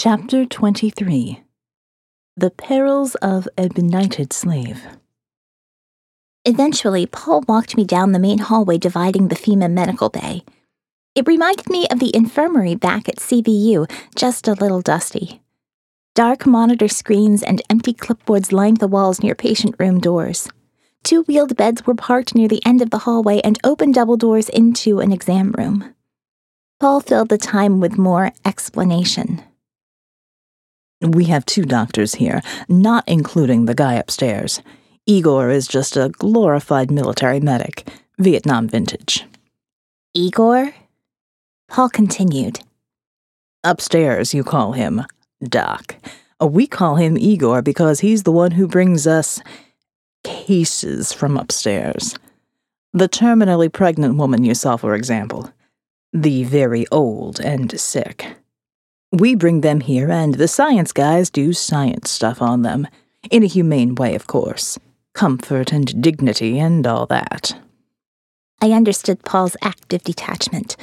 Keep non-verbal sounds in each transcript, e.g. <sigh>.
Chapter 23 The Perils of a Benighted Slave. Eventually, Paul walked me down the main hallway dividing the FEMA medical bay. It reminded me of the infirmary back at CVU, just a little dusty. Dark monitor screens and empty clipboards lined the walls near patient room doors. Two wheeled beds were parked near the end of the hallway and open double doors into an exam room. Paul filled the time with more explanation. We have two doctors here, not including the guy upstairs. Igor is just a glorified military medic, Vietnam vintage. Igor? Paul continued. Upstairs, you call him Doc. We call him Igor because he's the one who brings us cases from upstairs. The terminally pregnant woman you saw, for example. The very old and sick. We bring them here, and the science guys do science stuff on them. In a humane way, of course. Comfort and dignity and all that. I understood Paul's active detachment.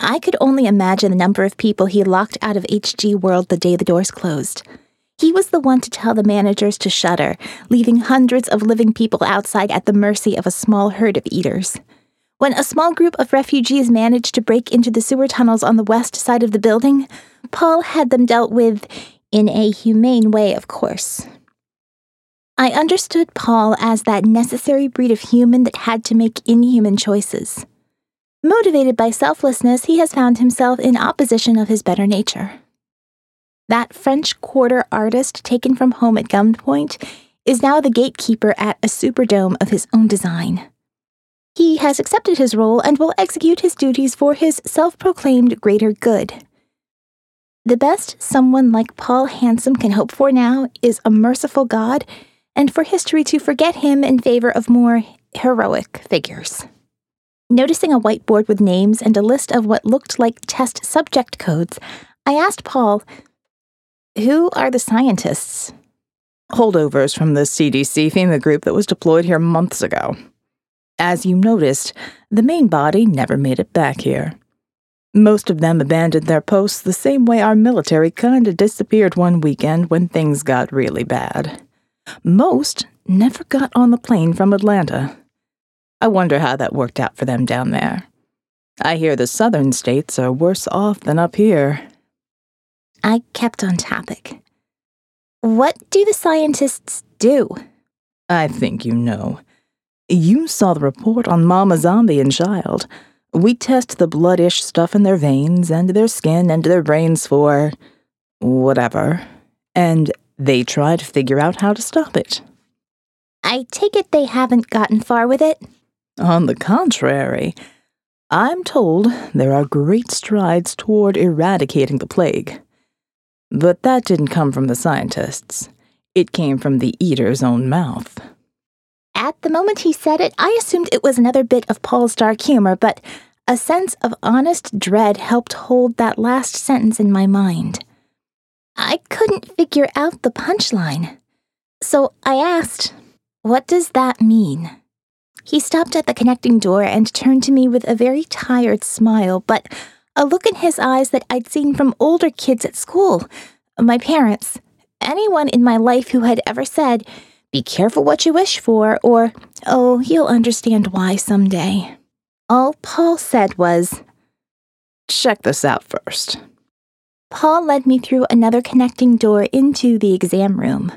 I could only imagine the number of people he locked out of HG World the day the doors closed. He was the one to tell the managers to shutter, leaving hundreds of living people outside at the mercy of a small herd of eaters. When a small group of refugees managed to break into the sewer tunnels on the west side of the building, Paul had them dealt with in a humane way, of course. I understood Paul as that necessary breed of human that had to make inhuman choices. Motivated by selflessness, he has found himself in opposition of his better nature. That French Quarter artist taken from home at gunpoint is now the gatekeeper at a superdome of his own design. He has accepted his role and will execute his duties for his self proclaimed greater good. The best someone like Paul Handsome can hope for now is a merciful God and for history to forget him in favor of more heroic figures. Noticing a whiteboard with names and a list of what looked like test subject codes, I asked Paul, Who are the scientists? Holdovers from the CDC FEMA group that was deployed here months ago. As you noticed, the main body never made it back here. Most of them abandoned their posts the same way our military kinda disappeared one weekend when things got really bad. Most never got on the plane from Atlanta. I wonder how that worked out for them down there. I hear the southern states are worse off than up here. I kept on topic. What do the scientists do? I think you know. You saw the report on Mama Zombie and Child. We test the bloodish stuff in their veins and their skin and their brains for. whatever. And they try to figure out how to stop it. I take it they haven't gotten far with it? On the contrary, I'm told there are great strides toward eradicating the plague. But that didn't come from the scientists. It came from the eater's own mouth. At the moment he said it, I assumed it was another bit of Paul's dark humor, but a sense of honest dread helped hold that last sentence in my mind. I couldn't figure out the punchline. So I asked, What does that mean? He stopped at the connecting door and turned to me with a very tired smile, but a look in his eyes that I'd seen from older kids at school, my parents, anyone in my life who had ever said, be careful what you wish for, or, oh, you'll understand why someday. All Paul said was, Check this out first. Paul led me through another connecting door into the exam room.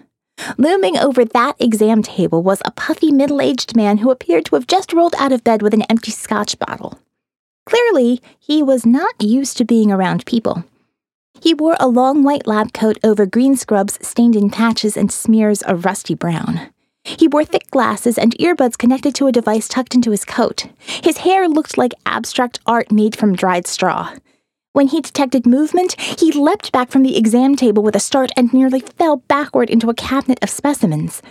Looming over that exam table was a puffy middle aged man who appeared to have just rolled out of bed with an empty scotch bottle. Clearly, he was not used to being around people. He wore a long white lab coat over green scrubs stained in patches and smears of rusty brown. He wore thick glasses and earbuds connected to a device tucked into his coat. His hair looked like abstract art made from dried straw. When he detected movement, he leapt back from the exam table with a start and nearly fell backward into a cabinet of specimens.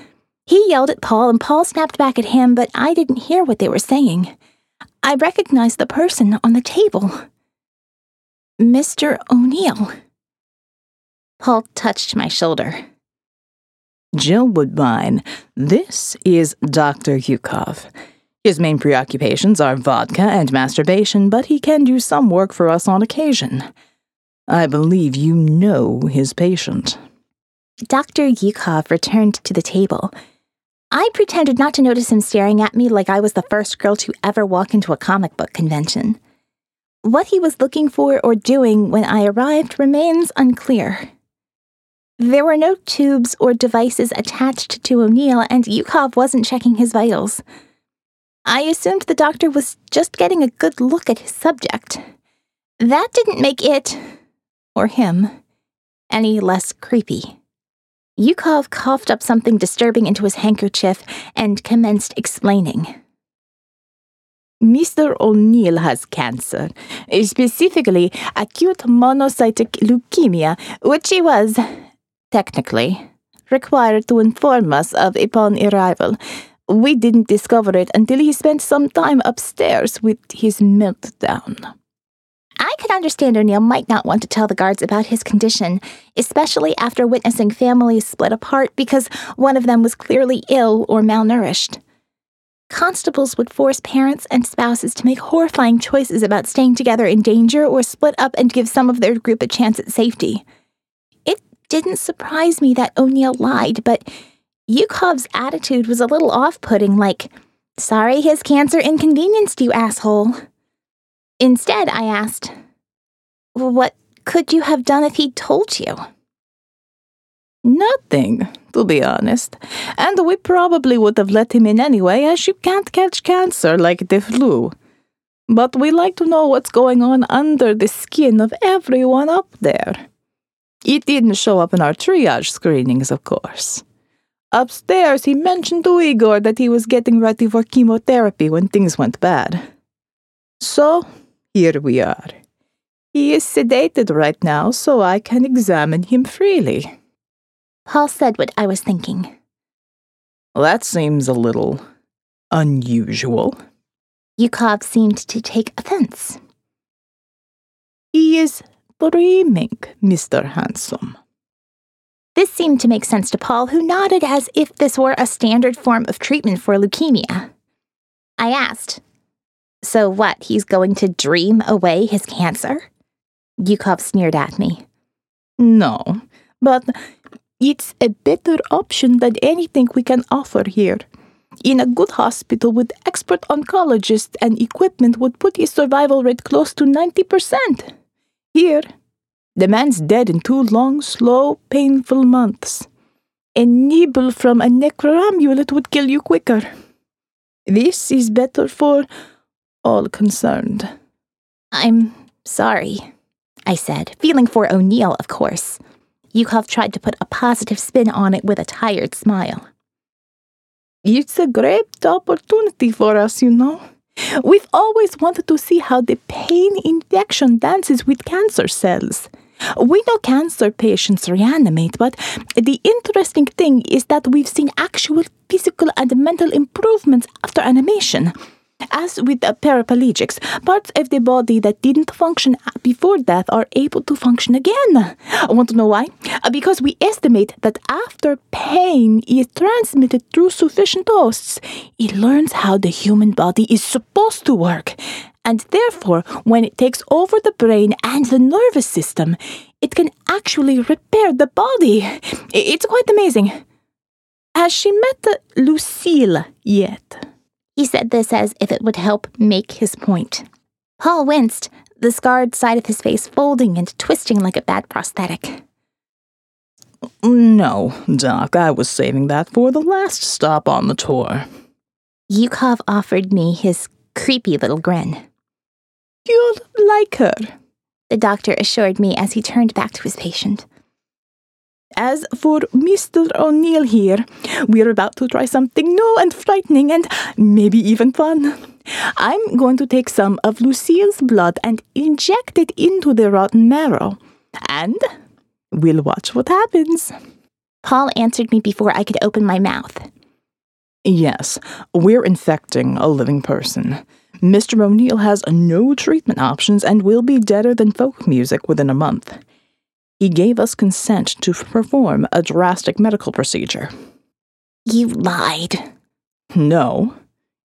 He yelled at Paul, and Paul snapped back at him, but I didn't hear what they were saying. I recognized the person on the table. Mr. O'Neill. Paul touched my shoulder. Jill Woodbine, this is Dr. Yukov. His main preoccupations are vodka and masturbation, but he can do some work for us on occasion. I believe you know his patient. Dr. Yukov returned to the table. I pretended not to notice him staring at me like I was the first girl to ever walk into a comic book convention. What he was looking for or doing when I arrived remains unclear. There were no tubes or devices attached to O'Neill, and Yukov wasn't checking his vitals. I assumed the doctor was just getting a good look at his subject. That didn't make it, or him, any less creepy. Yukov coughed up something disturbing into his handkerchief and commenced explaining. Mr. O'Neill has cancer, specifically acute monocytic leukemia, which he was, technically, required to inform us of upon arrival. We didn't discover it until he spent some time upstairs with his meltdown. I could understand O'Neill might not want to tell the guards about his condition, especially after witnessing families split apart because one of them was clearly ill or malnourished. Constables would force parents and spouses to make horrifying choices about staying together in danger or split up and give some of their group a chance at safety. Didn't surprise me that O'Neill lied, but Yukov's attitude was a little off putting, like, Sorry his cancer inconvenienced you, asshole. Instead, I asked, What could you have done if he'd told you? Nothing, to be honest. And we probably would have let him in anyway, as you can't catch cancer like the flu. But we like to know what's going on under the skin of everyone up there. It didn't show up in our triage screenings, of course. Upstairs, he mentioned to Igor that he was getting ready for chemotherapy when things went bad. So, here we are. He is sedated right now, so I can examine him freely. Paul said what I was thinking. That seems a little unusual. Yukov seemed to take offense. He is dreaming, Mr. Handsome. This seemed to make sense to Paul, who nodded as if this were a standard form of treatment for leukemia. I asked, so what, he's going to dream away his cancer? Yukov sneered at me. No, but it's a better option than anything we can offer here. In a good hospital with expert oncologists and equipment would put his survival rate close to 90%. Here, the man's dead in two long, slow, painful months. A nibble from a necroamulet would kill you quicker. This is better for all concerned. I'm sorry, I said, feeling for O'Neill, of course. Yukov tried to put a positive spin on it with a tired smile. It's a great opportunity for us, you know. We've always wanted to see how the pain injection dances with cancer cells. We know cancer patients reanimate, but the interesting thing is that we've seen actual physical and mental improvements after animation. As with the paraplegics, parts of the body that didn't function before death are able to function again. I want to know why? Because we estimate that after pain is transmitted through sufficient hosts, it learns how the human body is supposed to work. And therefore, when it takes over the brain and the nervous system, it can actually repair the body. It's quite amazing. Has she met Lucille yet? He said this as if it would help make his point. Paul winced, the scarred side of his face folding and twisting like a bad prosthetic. No, Doc, I was saving that for the last stop on the tour. Yukov offered me his creepy little grin. You'll like her, the doctor assured me as he turned back to his patient. As for Mr. O'Neill here, we're about to try something new and frightening and maybe even fun. I'm going to take some of Lucille's blood and inject it into the rotten marrow. And we'll watch what happens. Paul answered me before I could open my mouth. Yes, we're infecting a living person. Mr. O'Neill has no treatment options and will be deader than folk music within a month. He gave us consent to perform a drastic medical procedure. You lied. No.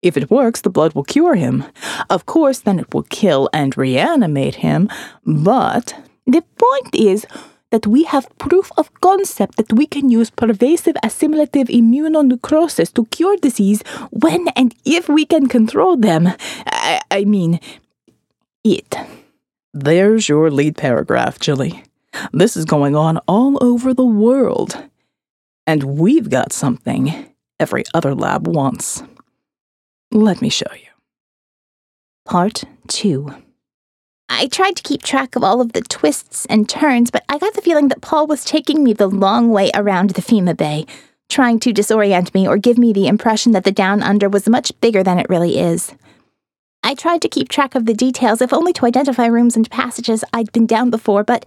If it works, the blood will cure him. Of course, then it will kill and reanimate him, but The point is that we have proof of concept that we can use pervasive assimilative immunonecrosis to cure disease when and if we can control them. I, I mean, it. There's your lead paragraph, Jilly. This is going on all over the world. And we've got something every other lab wants. Let me show you. Part 2 I tried to keep track of all of the twists and turns, but I got the feeling that Paul was taking me the long way around the FEMA Bay, trying to disorient me or give me the impression that the Down Under was much bigger than it really is. I tried to keep track of the details, if only to identify rooms and passages I'd been down before, but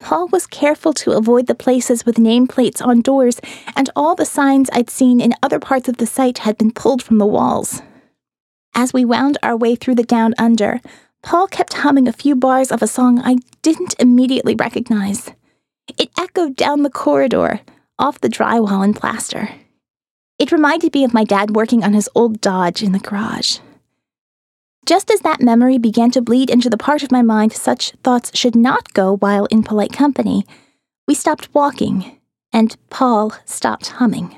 Paul was careful to avoid the places with nameplates on doors, and all the signs I'd seen in other parts of the site had been pulled from the walls. As we wound our way through the Down Under, Paul kept humming a few bars of a song I didn't immediately recognize. It echoed down the corridor, off the drywall and plaster. It reminded me of my dad working on his old Dodge in the garage. Just as that memory began to bleed into the part of my mind such thoughts should not go while in polite company, we stopped walking, and Paul stopped humming.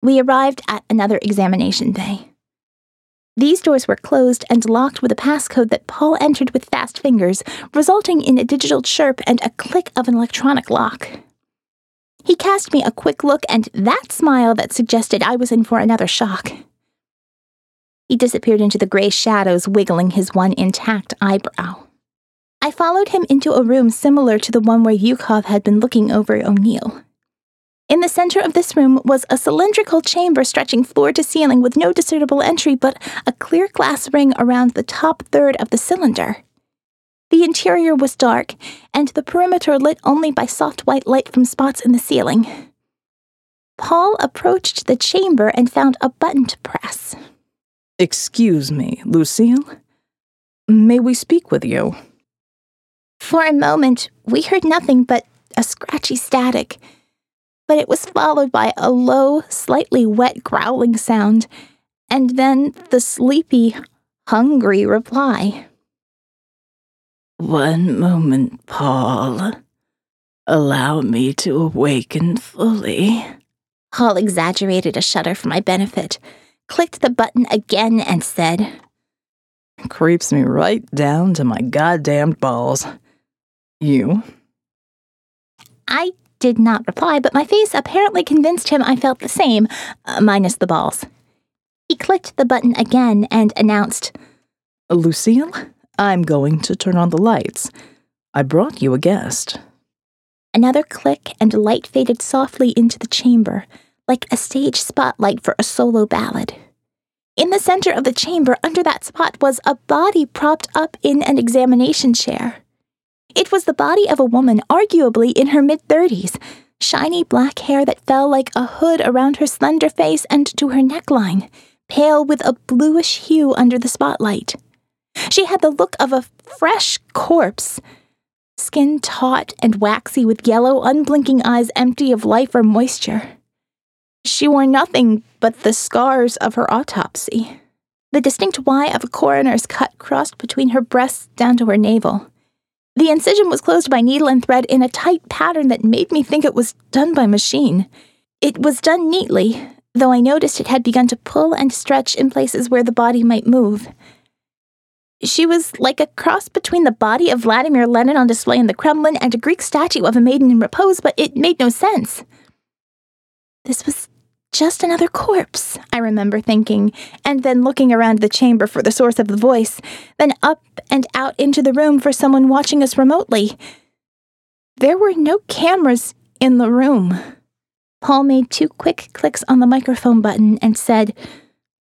We arrived at another examination bay. These doors were closed and locked with a passcode that Paul entered with fast fingers, resulting in a digital chirp and a click of an electronic lock. He cast me a quick look and that smile that suggested I was in for another shock. He disappeared into the gray shadows, wiggling his one intact eyebrow. I followed him into a room similar to the one where Yukov had been looking over O'Neill. In the center of this room was a cylindrical chamber stretching floor to ceiling with no discernible entry but a clear glass ring around the top third of the cylinder. The interior was dark, and the perimeter lit only by soft white light from spots in the ceiling. Paul approached the chamber and found a button to press. Excuse me, Lucille. May we speak with you? For a moment, we heard nothing but a scratchy static but it was followed by a low, slightly wet growling sound, and then the sleepy, hungry reply. One moment, Paul. Allow me to awaken fully. Paul exaggerated a shudder for my benefit, clicked the button again, and said, Creeps me right down to my goddamned balls. You? I did not reply, but my face apparently convinced him I felt the same, uh, minus the balls. He clicked the button again and announced, Lucille, I'm going to turn on the lights. I brought you a guest. Another click and light faded softly into the chamber, like a stage spotlight for a solo ballad. In the center of the chamber, under that spot, was a body propped up in an examination chair. It was the body of a woman, arguably in her mid 30s, shiny black hair that fell like a hood around her slender face and to her neckline, pale with a bluish hue under the spotlight. She had the look of a fresh corpse, skin taut and waxy with yellow, unblinking eyes empty of life or moisture. She wore nothing but the scars of her autopsy. The distinct Y of a coroner's cut crossed between her breasts down to her navel. The incision was closed by needle and thread in a tight pattern that made me think it was done by machine. It was done neatly, though I noticed it had begun to pull and stretch in places where the body might move. She was like a cross between the body of Vladimir Lenin on display in the Kremlin and a Greek statue of a maiden in repose, but it made no sense. This was just another corpse, I remember thinking, and then looking around the chamber for the source of the voice, then up and out into the room for someone watching us remotely. There were no cameras in the room. Paul made two quick clicks on the microphone button and said,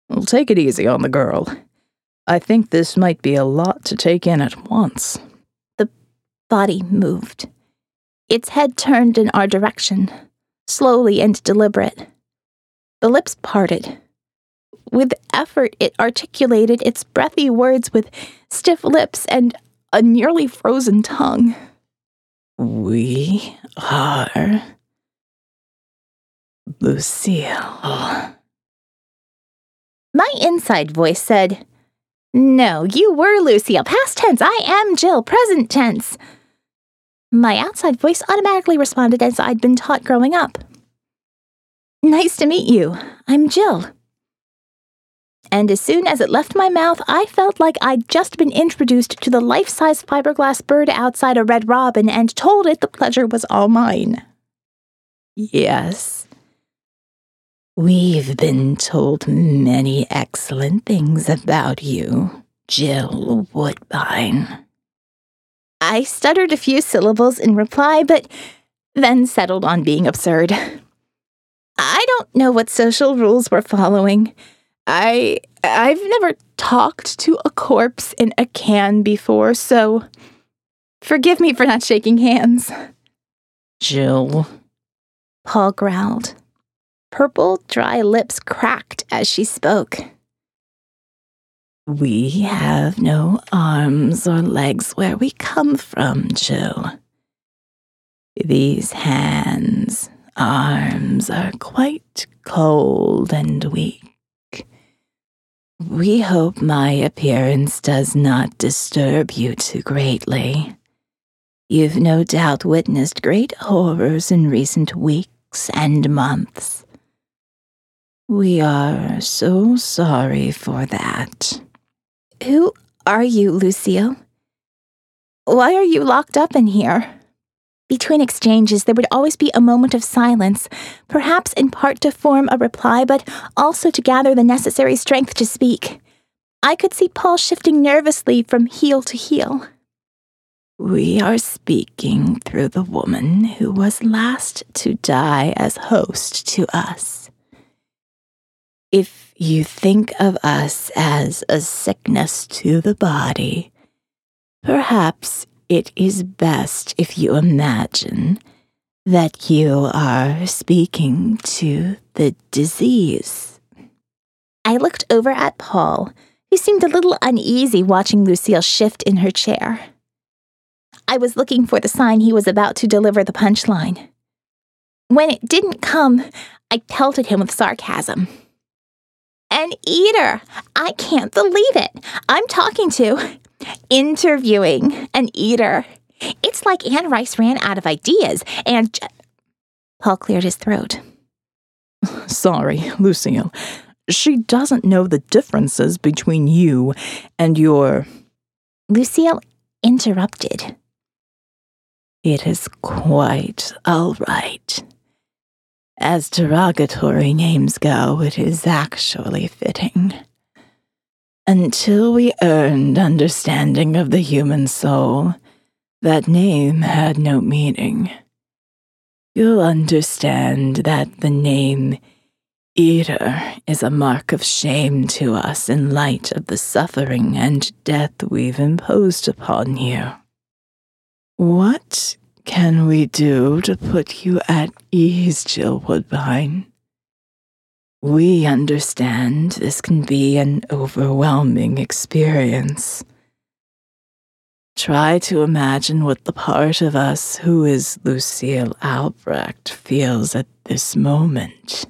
well, Take it easy on the girl. I think this might be a lot to take in at once. The body moved. Its head turned in our direction, slowly and deliberate. The lips parted. With effort, it articulated its breathy words with stiff lips and a nearly frozen tongue. We are Lucille. My inside voice said, No, you were Lucille. Past tense. I am Jill. Present tense. My outside voice automatically responded as I'd been taught growing up. Nice to meet you. I'm Jill. And as soon as it left my mouth, I felt like I'd just been introduced to the life size fiberglass bird outside a red robin and told it the pleasure was all mine. Yes. We've been told many excellent things about you, Jill Woodbine. I stuttered a few syllables in reply, but then settled on being absurd. I don't know what social rules we're following. I I've never talked to a corpse in a can before, so forgive me for not shaking hands. Jill, Paul growled. Purple, dry lips cracked as she spoke. we have no arms or legs where we come from, Jill. These hands, arms are quite cold and weak. We hope my appearance does not disturb you too greatly. You've no doubt witnessed great horrors in recent weeks and months. We are so sorry for that. Who are you, Lucille? Why are you locked up in here? Between exchanges, there would always be a moment of silence, perhaps in part to form a reply, but also to gather the necessary strength to speak. I could see Paul shifting nervously from heel to heel. We are speaking through the woman who was last to die as host to us. If you think of us as a sickness to the body, perhaps it is best if you imagine that you are speaking to the disease. I looked over at Paul, who seemed a little uneasy watching Lucille shift in her chair. I was looking for the sign he was about to deliver the punchline. When it didn't come, I pelted him with sarcasm. An eater! I can't believe it! I'm talking to, interviewing an eater. It's like Anne Rice ran out of ideas and. J- Paul cleared his throat. <laughs> Sorry, Lucille. She doesn't know the differences between you and your. Lucille interrupted. It is quite all right. As derogatory names go, it is actually fitting. Until we earned understanding of the human soul, that name had no meaning. You'll understand that the name Eater is a mark of shame to us in light of the suffering and death we've imposed upon you. What can we do to put you at ease, Jill Woodbine? We understand this can be an overwhelming experience. Try to imagine what the part of us who is Lucille Albrecht feels at this moment.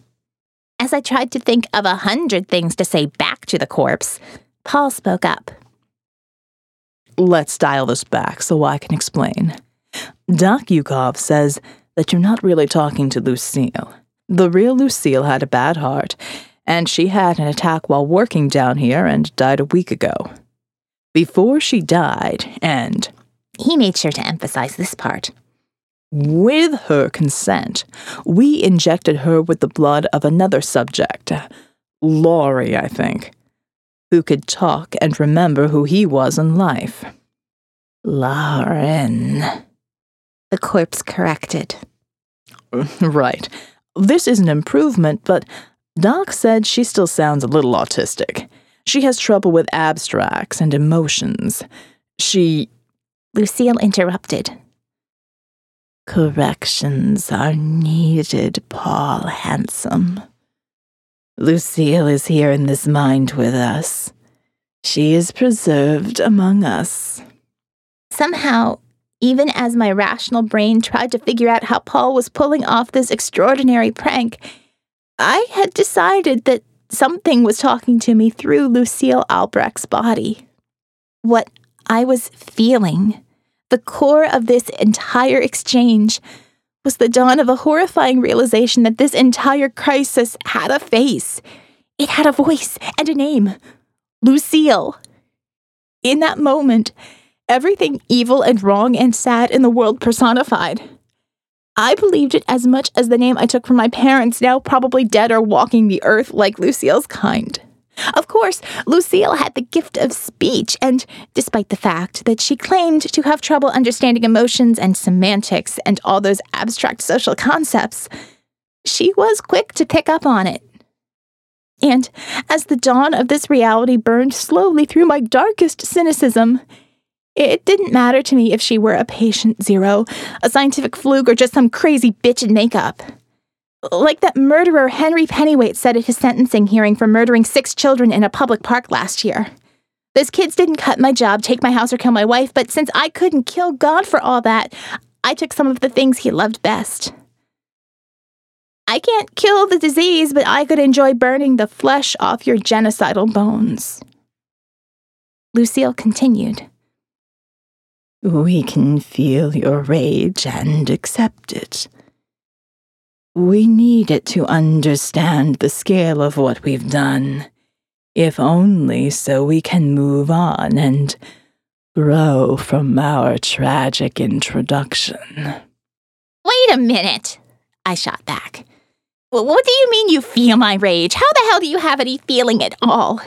As I tried to think of a hundred things to say back to the corpse, Paul spoke up. Let's dial this back so I can explain. Doc Yukov says that you're not really talking to Lucille. The real Lucille had a bad heart, and she had an attack while working down here and died a week ago. Before she died, and He made sure to emphasize this part. with her consent, we injected her with the blood of another subject, Laurie, I think, who could talk and remember who he was in life. Lauren. The corpse corrected. <laughs> Right. This is an improvement, but Doc said she still sounds a little autistic. She has trouble with abstracts and emotions. She. Lucille interrupted. Corrections are needed, Paul Handsome. Lucille is here in this mind with us. She is preserved among us. Somehow, even as my rational brain tried to figure out how Paul was pulling off this extraordinary prank, I had decided that something was talking to me through Lucille Albrecht's body. What I was feeling, The core of this entire exchange was the dawn of a horrifying realization that this entire crisis had a face. It had a voice and a name Lucille. In that moment, everything evil and wrong and sad in the world personified. I believed it as much as the name I took from my parents, now probably dead or walking the earth like Lucille's kind. Of course, Lucille had the gift of speech, and despite the fact that she claimed to have trouble understanding emotions and semantics and all those abstract social concepts, she was quick to pick up on it. And as the dawn of this reality burned slowly through my darkest cynicism, it didn't matter to me if she were a patient zero, a scientific fluke, or just some crazy bitch in makeup. Like that murderer Henry Pennyweight said at his sentencing hearing for murdering six children in a public park last year. Those kids didn't cut my job, take my house, or kill my wife, but since I couldn't kill God for all that, I took some of the things he loved best. I can't kill the disease, but I could enjoy burning the flesh off your genocidal bones. Lucille continued. We can feel your rage and accept it. We need it to understand the scale of what we've done, if only so we can move on and grow from our tragic introduction. Wait a minute, I shot back. What do you mean you feel my rage? How the hell do you have any feeling at all?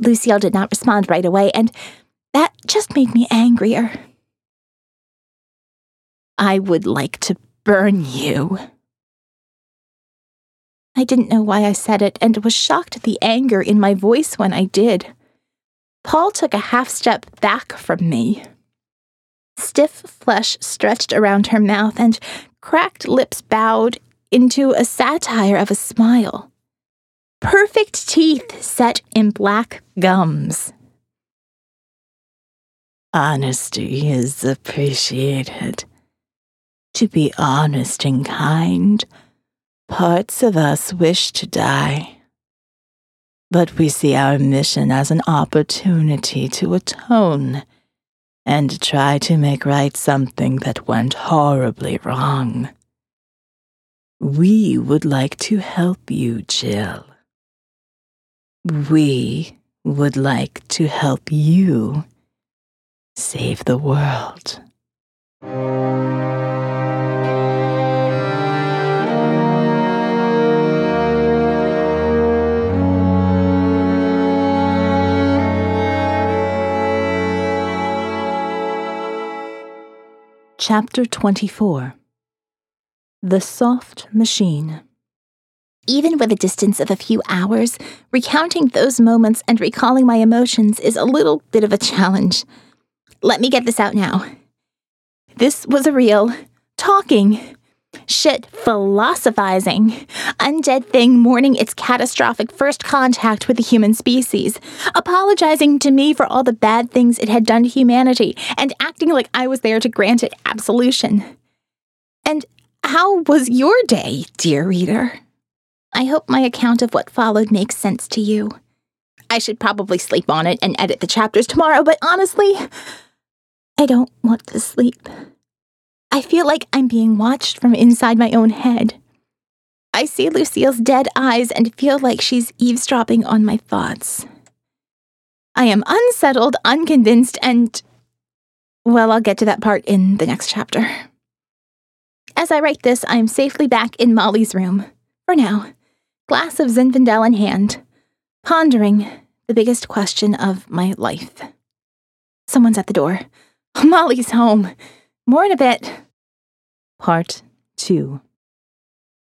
Lucille did not respond right away, and that just made me angrier. I would like to burn you. I didn't know why I said it and was shocked at the anger in my voice when I did. Paul took a half step back from me. Stiff flesh stretched around her mouth and cracked lips bowed into a satire of a smile. Perfect teeth set in black gums. Honesty is appreciated. To be honest and kind Parts of us wish to die, but we see our mission as an opportunity to atone and try to make right something that went horribly wrong. We would like to help you, Jill. We would like to help you save the world. Chapter 24 The Soft Machine. Even with a distance of a few hours, recounting those moments and recalling my emotions is a little bit of a challenge. Let me get this out now. This was a real, talking, shit philosophizing, undead thing mourning its catastrophic first contact with the human species, apologizing to me for all the bad things it had done to humanity, and acting like I was there to grant it absolution. And how was your day, dear reader? I hope my account of what followed makes sense to you. I should probably sleep on it and edit the chapters tomorrow, but honestly, I don't want to sleep. I feel like I'm being watched from inside my own head. I see Lucille's dead eyes and feel like she's eavesdropping on my thoughts. I am unsettled, unconvinced, and. Well, I'll get to that part in the next chapter. As I write this, I am safely back in Molly's room. For now, glass of Zinfandel in hand, pondering the biggest question of my life. Someone's at the door. <laughs> Molly's home. More in a bit. Part 2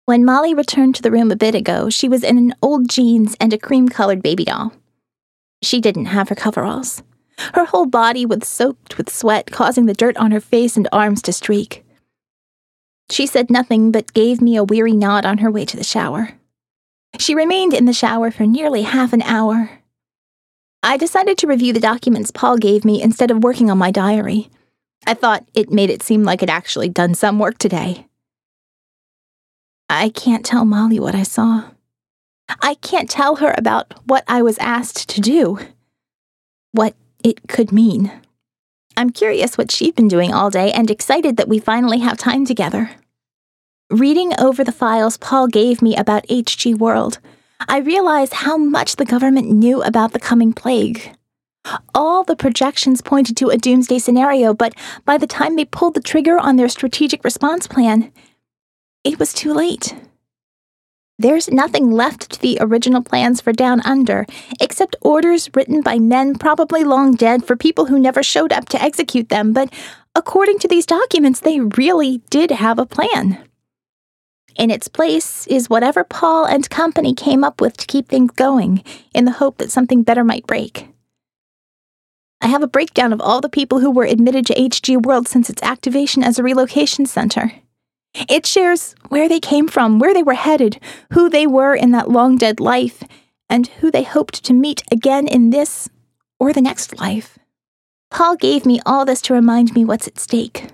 When Molly returned to the room a bit ago, she was in an old jeans and a cream colored baby doll. She didn't have her coveralls. Her whole body was soaked with sweat, causing the dirt on her face and arms to streak. She said nothing but gave me a weary nod on her way to the shower. She remained in the shower for nearly half an hour. I decided to review the documents Paul gave me instead of working on my diary. I thought it made it seem like I'd actually done some work today. I can't tell Molly what I saw. I can't tell her about what I was asked to do, what it could mean. I'm curious what she's been doing all day and excited that we finally have time together. Reading over the files Paul gave me about HG World, I realized how much the government knew about the coming plague. All the projections pointed to a doomsday scenario, but by the time they pulled the trigger on their strategic response plan, it was too late. There's nothing left to the original plans for Down Under, except orders written by men probably long dead for people who never showed up to execute them, but according to these documents, they really did have a plan. In its place is whatever Paul and company came up with to keep things going, in the hope that something better might break. I have a breakdown of all the people who were admitted to HG World since its activation as a relocation center. It shares where they came from, where they were headed, who they were in that long dead life, and who they hoped to meet again in this or the next life. Paul gave me all this to remind me what's at stake.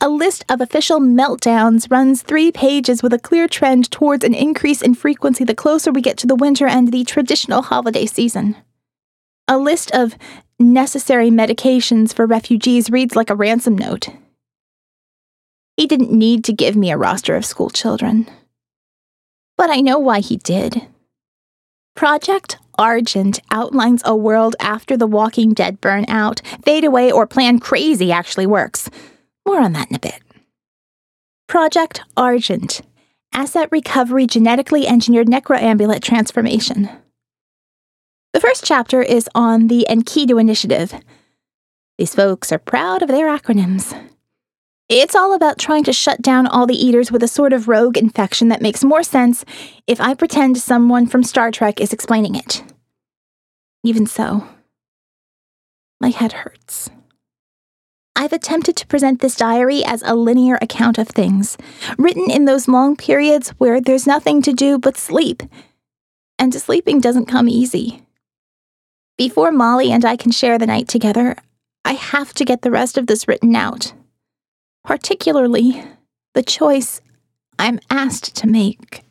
A list of official meltdowns runs three pages with a clear trend towards an increase in frequency the closer we get to the winter and the traditional holiday season. A list of necessary medications for refugees reads like a ransom note. He didn't need to give me a roster of school children. But I know why he did. Project Argent outlines a world after the Walking Dead burn out, fade away, or plan crazy actually works. More on that in a bit. Project Argent Asset Recovery Genetically Engineered Necroambulate Transformation. The first chapter is on the Enkidu Initiative. These folks are proud of their acronyms. It's all about trying to shut down all the eaters with a sort of rogue infection that makes more sense if I pretend someone from Star Trek is explaining it. Even so, my head hurts. I've attempted to present this diary as a linear account of things, written in those long periods where there's nothing to do but sleep. And sleeping doesn't come easy. Before Molly and I can share the night together, I have to get the rest of this written out particularly the choice I'm asked to make